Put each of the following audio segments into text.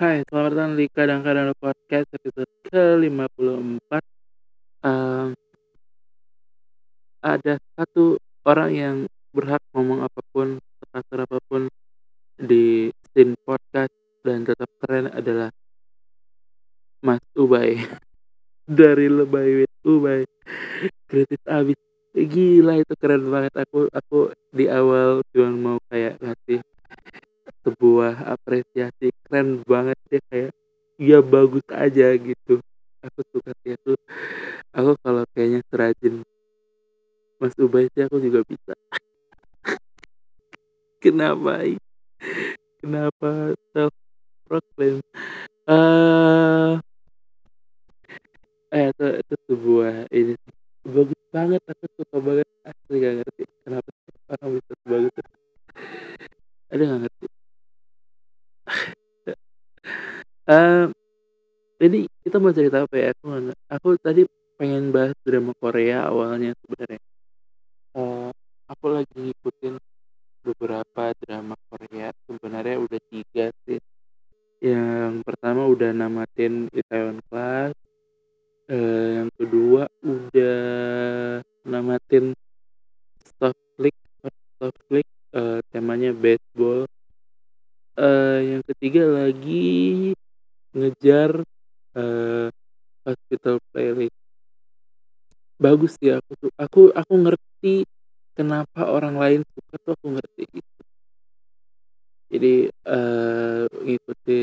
Hai, selamat datang di Kadang-Kadang Podcast episode ke-54. Um, ada satu orang yang berhak ngomong apa pun, sekasar apa pun di scene podcast dan tetap keren adalah Mas Ubay. Dari Lebay with Ubay. Kritis abis. Gila itu keren banget. Aku aku di awal cuma mau kayak ngasih sebuah apresiasi keren banget ya kayak ya bagus aja gitu. Aku suka sih aku aku kalau kayaknya serajin Mas Ubay sih aku juga bisa. Kenapa kenapa self proclaim uh, eh itu, itu sebuah ini bagus banget aku suka banget. Asli gak ngerti kenapa orang bisa sebagus itu. Ada gak ngerti uh, ini kita mau cerita apa ya? Aku aku tadi pengen bahas drama Korea awalnya sebenarnya. Uh, aku lagi ngikutin beberapa drama Korea. Sebenarnya udah tiga sih. Yang pertama udah namatin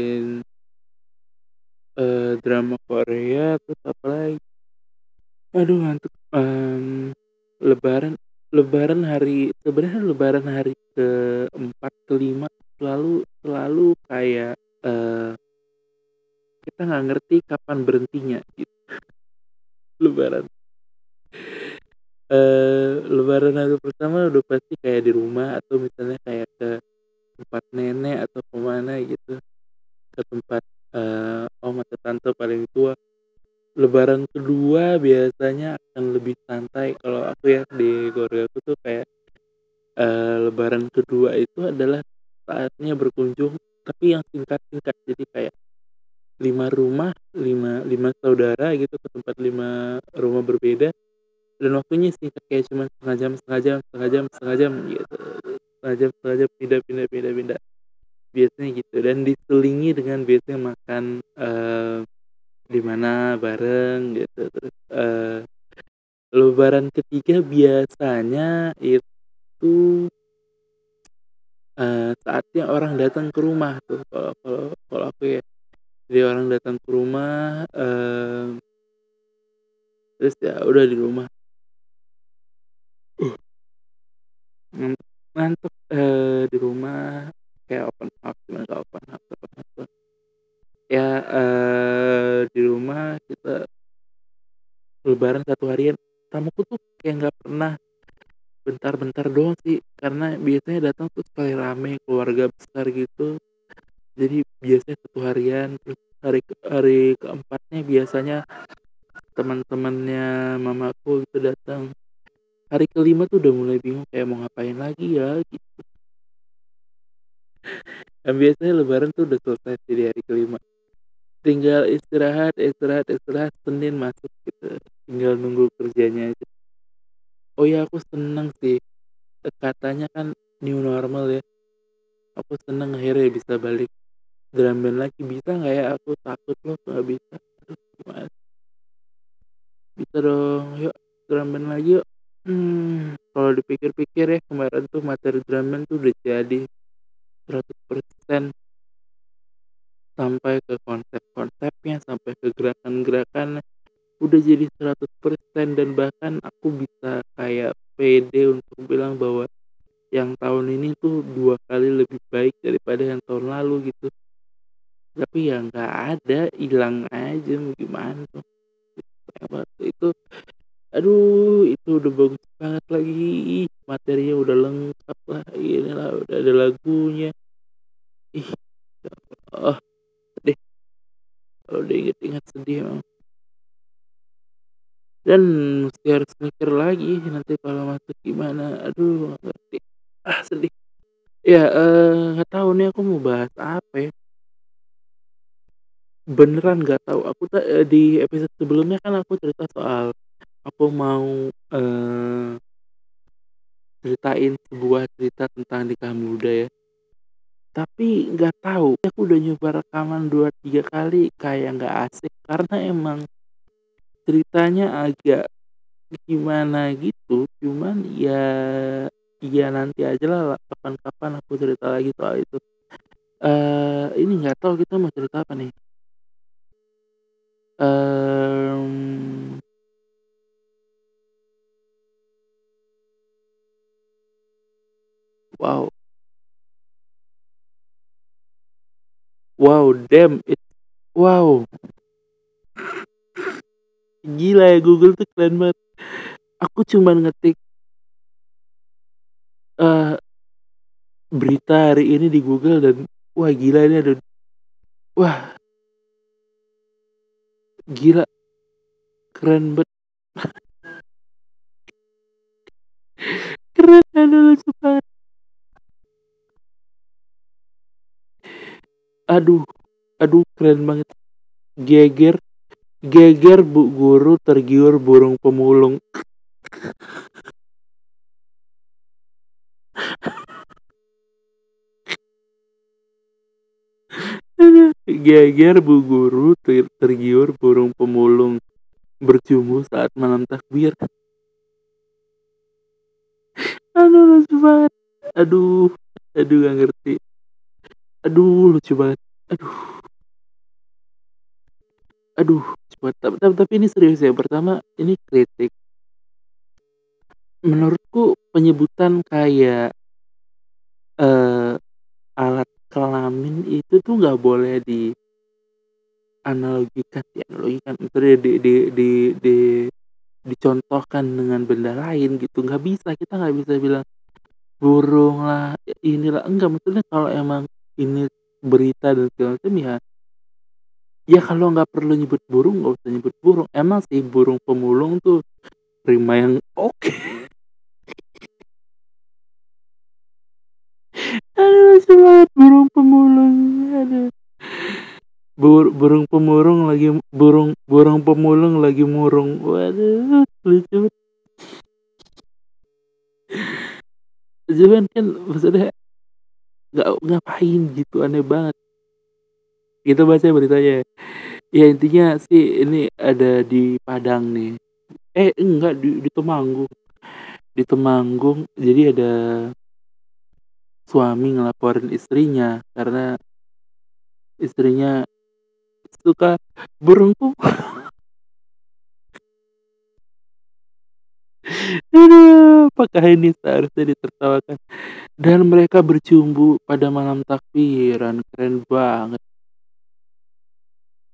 ngikutin uh, drama Korea terus apa lagi? Aduh ngantuk um, lebaran lebaran hari sebenarnya lebaran hari keempat kelima selalu selalu kayak uh, kita nggak ngerti kapan berhentinya gitu. Lebaran. Uh, lebaran hari pertama udah pasti kayak di rumah atau misalnya kayak ke tempat nenek atau ke mana gitu ke tempat uh, om atau tante paling tua. Lebaran kedua biasanya akan lebih santai. Kalau aku ya di keluarga aku tuh kayak uh, lebaran kedua itu adalah saatnya berkunjung tapi yang singkat-singkat. Jadi kayak lima rumah lima lima saudara gitu ke tempat lima rumah berbeda. Dan waktunya singkat kayak cuma setengah jam setengah jam setengah jam setengah jam gitu. Setengah jam setengah jam pindah pindah pindah pindah biasanya gitu. Dan diselingi dengan biasanya makan uh, di mana bareng gitu. Terus uh, lebaran ketiga biasanya itu uh, saatnya orang datang ke rumah tuh. Kalau kalau kalau aku ya. Jadi orang datang ke rumah uh, terus ya udah di rumah. Uh, ngantuk uh, di rumah kayak open house gimana open house open house ya uh, di rumah kita lebaran satu harian. Tamuku tuh kayak nggak pernah bentar-bentar doang sih karena biasanya datang tuh sekali rame keluarga besar gitu. Jadi biasanya satu harian terus hari ke hari keempatnya biasanya teman-temannya mamaku itu datang. Hari kelima tuh udah mulai bingung kayak mau ngapain lagi ya gitu dan biasanya lebaran tuh udah selesai sih di hari kelima. Tinggal istirahat istirahat istirahat senin masuk gitu. Tinggal nunggu kerjanya aja. Oh ya aku seneng sih. Katanya kan new normal ya. Aku seneng akhirnya bisa balik. Drum band lagi bisa nggak ya? Aku takut loh nggak bisa. Terus gimana? Bisa dong yuk drum band lagi yuk. Hmm, kalau dipikir-pikir ya kemarin tuh materi drum band tuh udah jadi 100% sampai ke konsep-konsepnya sampai ke gerakan-gerakannya udah jadi 100% dan bahkan aku bisa kayak pede untuk bilang bahwa yang tahun ini tuh dua kali lebih baik daripada yang tahun lalu gitu. Tapi ya nggak ada hilang aja gimana tuh? Itu aduh itu udah bagus banget lagi. Materinya udah lengkap lah. Inilah udah ada lagunya. Ih oh sedih. Kalau udah inget-inget sedih emang. Dan mesti harus mikir lagi nanti kalau masuk gimana. Aduh nggak ngerti. Ah sedih. Ya nggak uh, tahu nih aku mau bahas apa ya. Beneran nggak tahu, aku ta eee, di episode sebelumnya kan aku cerita soal aku mau, eee ceritain sebuah cerita tentang nikah muda ya. Tapi nggak tahu, aku udah nyoba rekaman 2, 3 kali kayak nggak asik karena emang ceritanya agak gimana gitu, cuman ya ya nanti ajalah kapan-kapan aku cerita lagi soal itu. Eee, ini nggak tahu kita mau cerita apa nih? Mmm. Wow. Wow, damn it wow. Gila ya Google tuh keren banget. Aku cuman ngetik eee berita hari ini di Google dan wah gila ini ada wah. Gila. Keren bet. Keren, aduh lucu banget. Aduh aduh keren banget. Geger geger bu guru tergiur burung pemulung. Geger bu guru ter tergiur burung pemulung, berjumbu saat malam takbir. Aduh lucu banget. Aduh aduh nggak ngerti. Aduh lucu banget. Aduh. Aduh, cepet tap tap tapi ini serius ya, pertama ini kritik. Menurutku penyebutan kayak eee, alat kelamin itu tuh nggak boleh dianalogikan dianalogikan, maksudnya di di di di dicontohkan dengan benda lain gitu, nggak bisa, kita nggak bisa bilang burung lah, inilah, enggak, maksudnya kalau emang ini berita dan segala macam ya ya kalau nggak perlu nyebut burung, nggak usah nyebut burung. Emang sih burung pemulung tuh rima yang oke. Aduh lucu banget burung pemulung, aduh. Bur burung pemurung lagi burung burung pemulung lagi murung, waduh lucu. Cuman kan maksudnya nggak ngapain gitu, aneh banget. Kita baca beritanya. Ya intinya sih ini ada di Padang nih. Eh enggak di di Temanggung. Di Temanggung jadi ada suami ngelaporin istrinya karena istrinya suka burung Aduh, apakah ini seharusnya ditertawakan? Dan mereka bercumbu pada malam takbiran, keren banget.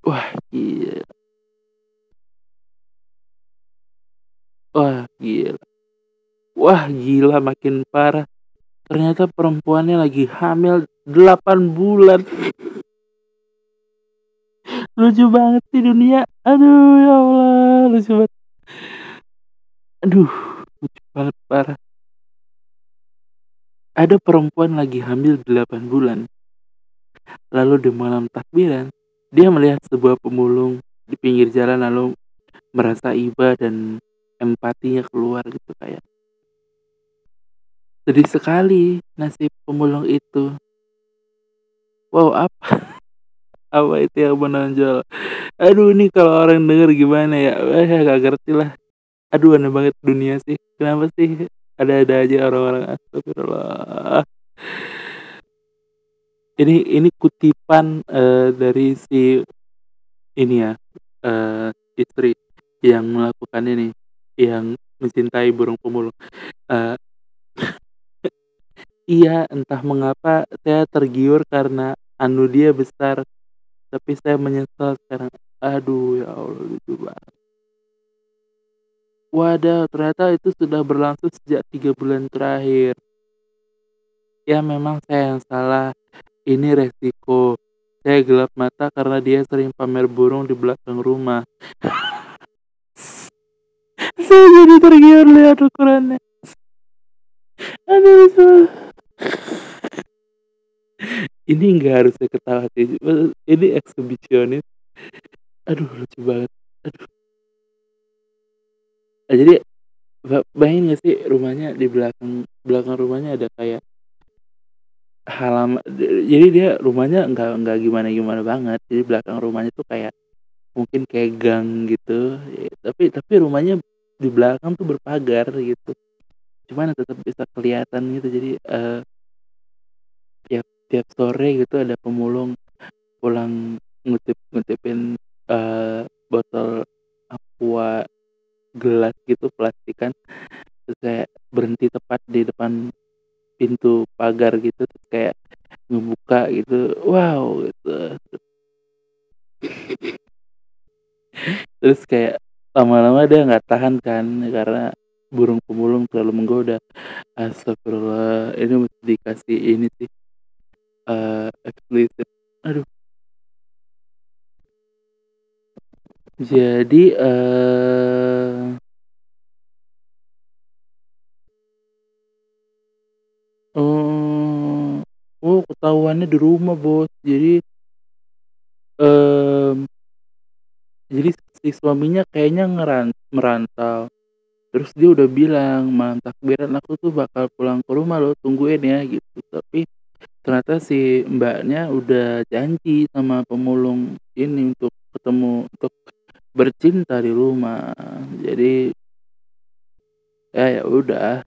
Wah, gila. Wah, gila. Wah, gila makin parah. Ternyata perempuannya lagi hamil 8 bulan. Lucu banget sih dunia. Aduh, ya Allah, lucu banget. Aduh, lucu banget parah. Ada perempuan lagi hamil 8 bulan. Lalu di malam takbiran, dia melihat sebuah pemulung di pinggir jalan lalu merasa iba dan empatinya keluar gitu kayak sedih sekali nasib pemulung itu. Wow, apa apa itu yang menonjol? Aduh, ini kalau orang denger gimana ya? Eh, nggak ngerti lah. Aduh, aneh banget dunia sih. Kenapa sih ada-ada aja orang-orang astagfirullah. Ini ini kutipan eee, dari si ini ya, eee, istri yang melakukan ini, yang mencintai burung pemulung. Eee, iya, entah mengapa saya tergiur karena anu dia besar, tapi saya menyesal sekarang. Aduh, ya Allah lucu banget. Wadah, ternyata itu sudah berlangsung sejak 3 bulan terakhir. Ya memang saya yang salah, ini resiko. Saya gelap mata karena dia sering pamer burung di belakang rumah. Saya jadi tergiur lihat ukurannya. Aduh. Ini nggak harusnya ketawa sih, ini eksibisionis. Aduh lucu banget, aduh. Nah, jadi ba bayangin nggak sih rumahnya di belakang belakang rumahnya ada kayak halama de jadi dia rumahnya nggak nggak gimana-gimana banget, jadi belakang rumahnya tuh kayak mungkin kayak gang gitu, ya tapi tapi rumahnya di belakang tuh berpagar gitu. Cuman tetep bisa kelihatan gitu jadi, eee tiap tiap sore gitu ada pemulung pulang ngutip-ngutipin, eee, botol Aqua gelas gitu plastikan, terus kayak berhenti tepat di depan pintu pagar gitu, terus kayak ngebuka gitu, wow gitu. Terus kayak lama-lama dia nggak tahan kan karena burung pemulung terlalu menggoda. Astagfirullah, ini mesti dikasih ini sih, eee, eksplisit. Aduh. Jadi, eee Oh. Ketahuannya di rumah Bos, jadi mmm jadi si suaminya kayaknya ngeran merantau, terus dia udah bilang, "Malam takbiran aku tuh bakal pulang ke rumah loh, tungguin ya," gitu. Tapi ternyata si Mbaknya udah janji sama pemulung ini untuk ketemu untuk bercinta di rumah. Jadi ya ya udah.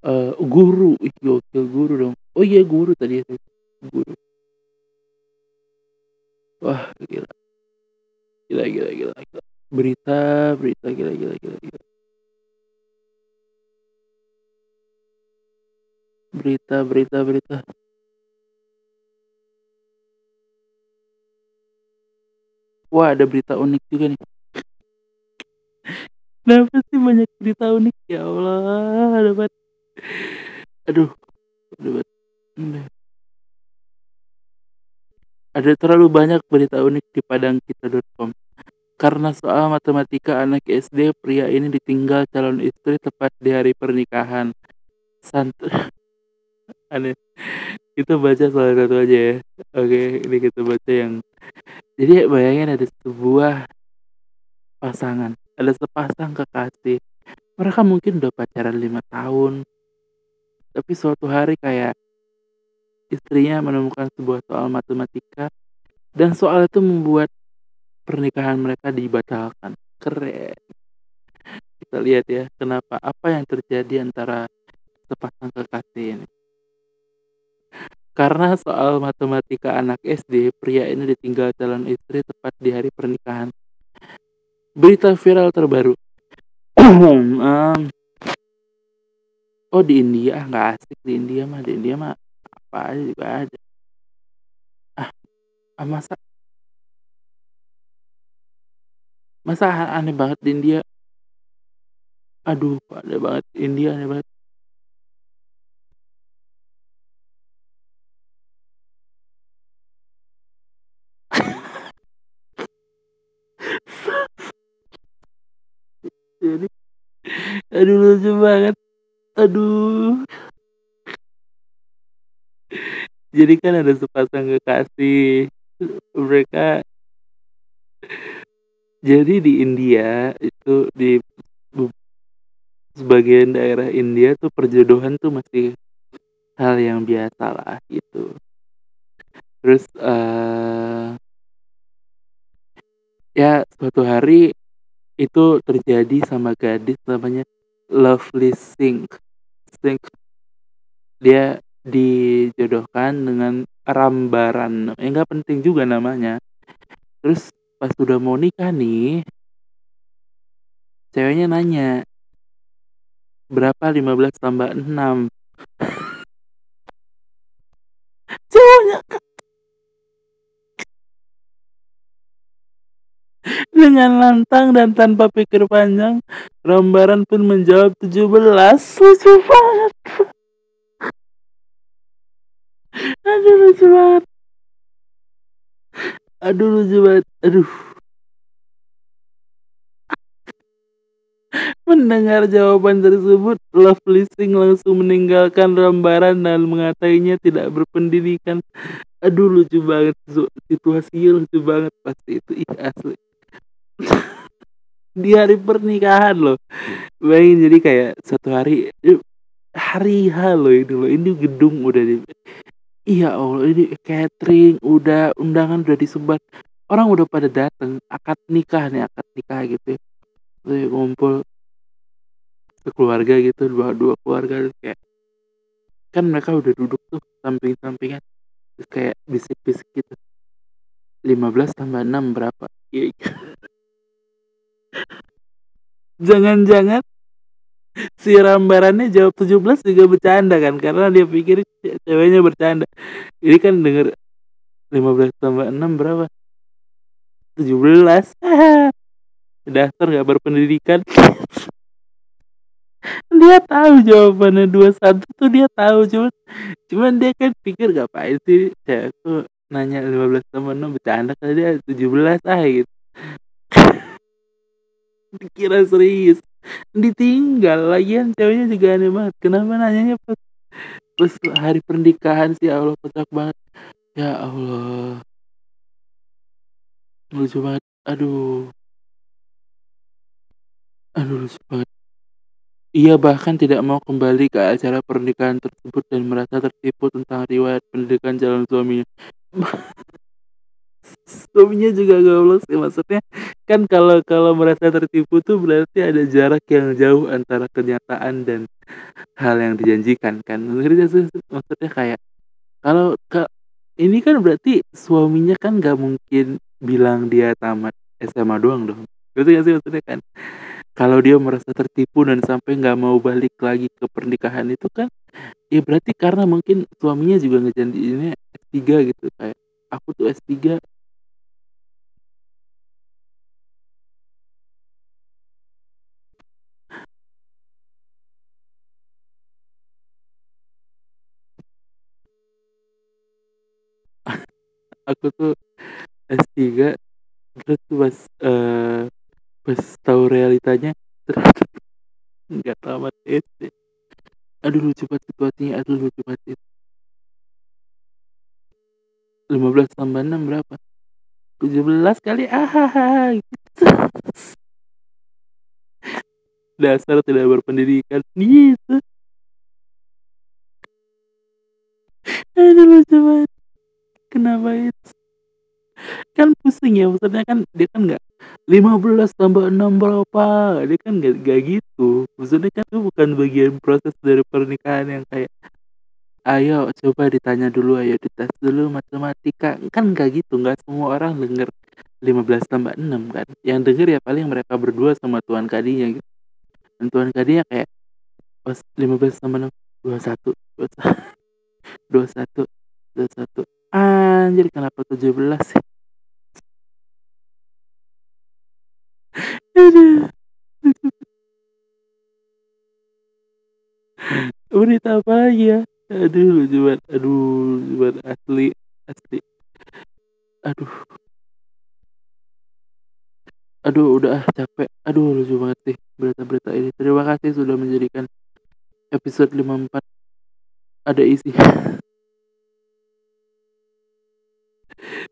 Eee, guru, ih gokil guru dong. Oh iya guru tadi itu, guru. Wah gila. Gila gila gila gila. Berita berita, gila gila gila gila. Berita berita berita. Wah ada berita unik juga nih. Kenapa sih banyak berita unik? Ya Allah, banget. Aduh. Aduh. Ada terlalu banyak berita unik di padangkita.com. Karena soal matematika anak SD, pria ini ditinggal calon istri tepat di hari pernikahan. Sant aneh. Kita baca salah satu aja ya. Oke, ini kita baca yang jadi bayangin ada sebuah pasangan, ada sepasang kekasih. Mereka mungkin udah pacaran 5 tahun. Tapi suatu hari kayak istrinya menemukan sebuah soal matematika dan soal itu membuat pernikahan mereka dibatalkan. Keren. Kita lihat ya, kenapa apa yang terjadi antara sepasang kekasih ini. Karena soal matematika anak SD, pria ini ditinggal calon istri tepat di hari pernikahan. Berita viral terbaru. Mmm. Oh di India, ah nggak asik di India mah, di India mah apa aja juga ada. Ah, ah masa Masa aneh banget di India? Aduh, aneh banget, India aneh banget. Jadi aduh lucu banget, aduh. Jadi kan ada sepasang kekasih, mereka jadi di India itu di sebagian daerah India tuh perjodohan tuh masih hal yang biasalah gitu. Terus, eee ya suatu hari itu terjadi sama gadis namanya Lovely Singh Singh. Dia dijodohkan dengan Rambaran, ya nggak penting juga namanya. Terus pas udah mau nikah nih ceweknya nanya "Berapa 15 tambah 6?" Cowoknya, Dengan lantang dan tanpa pikir panjang, Rambaran pun menjawab 17. Lucu banget. Aduh lucu banget. Aduh lucu banget, aduh. Mendengar jawaban tersebut, Lovely Sing langsung meninggalkan lembaran dan mengatakannya tidak berpendidikan. Aduh lucu banget situasinya lucu banget pasti itu ih asli. Di hari pernikahan loh. Bayangin jadi kayak satu hari hari H loh ini loh. Ini gedung udah di Iya Allah ini catering udah undangan udah disebar. Orang udah pada datang akad nikah nih akad nikah gitu. Ya. ngumpul sekeluarga gitu dua dua keluarga kayak kan mereka udah duduk tuh samping sampingan kayak bisik-bisik gitu 15 tambah 6 berapa iya, iya. Jangan-jangan si rambarannya jawab 17 juga bercanda kan? Karena dia pikir ceweknya bercanda. Ini kan denger 15 tambah 6 berapa? 17 dasar gak berpendidikan? Dia tahu jawabannya dua satu tuh dia tahu cuman cuman dia kan pikir ngapain sih? Aku nanya lima belas sama enam bercanda kali dia belas ah gitu dikira serius. Ditinggal lagian ceweknya juga aneh banget. Kenapa nanyanya pas pas hari pernikahan sih? Ya Allah kocak banget. Ya Allah. Lucu banget. Aduh. Aduh lucu banget. Ia bahkan tidak mau kembali ke acara pernikahan tersebut dan merasa tertipu tentang riwayat pendidikan calon suaminya. Suaminya juga goblok sih maksudnya kan kalau kalau merasa tertipu tuh berarti ada jarak yang jauh antara kenyataan dan hal yang dijanjikan kan. Maksudnya maksudnya kayak kalau ke ini kan berarti suaminya kan gak mungkin bilang dia tamat SMA doang dong. Betul gak sih maksudnya kan? Kalau dia merasa tertipu dan sampai nggak mau balik lagi ke pernikahan itu kan ya berarti karena mungkin suaminya juga ngejanjiinnya S3 gitu kayak aku tuh S3 aku tuh S3 terus pas uh, pas tahu realitanya ternyata nggak tamat SD aduh lucu banget situasinya aduh lucu banget lima belas tambah enam berapa? tujuh belas kali ah gitu. dasar tidak berpendidikan gitu. Aduh lucu banget kenapa itu? Kan pusing ya maksudnya kan dia kan nggak 15 tambah 6 berapa? Dia kan gak, gak gitu. Maksudnya kan itu bukan bagian proses dari pernikahan yang kayak ayo coba ditanya dulu ayo dites dulu matematika. Kan gak gitu nggak semua orang denger 15 tambah 6 kan? Yang denger ya paling mereka berdua sama tuan kadinya gitu. Dan tuan kadinya kayak pas 15 tambah 6 21 21 21 anjir kenapa 17 sih. Berita apa ya? Aduh, lucu banget. Aduh, lucu banget. Asli. Asli. Aduh. Aduh, udah capek. Aduh, lucu banget sih berita-berita ini. Terima kasih sudah menjadikan episode 54 ada isi.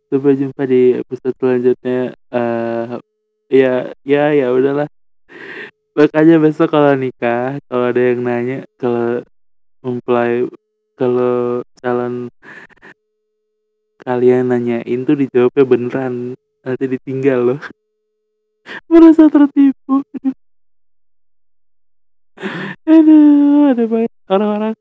Sampai jumpa di episode selanjutnya. Uh, ya ya ya udahlah. Makanya besok kalau nikah kalau ada yang nanya kalau mempelai kalau calon kalian nanyain tuh dijawabnya beneran. Nanti ditinggal loh. Merasa tertipu. Aduh ada banyak orang-orang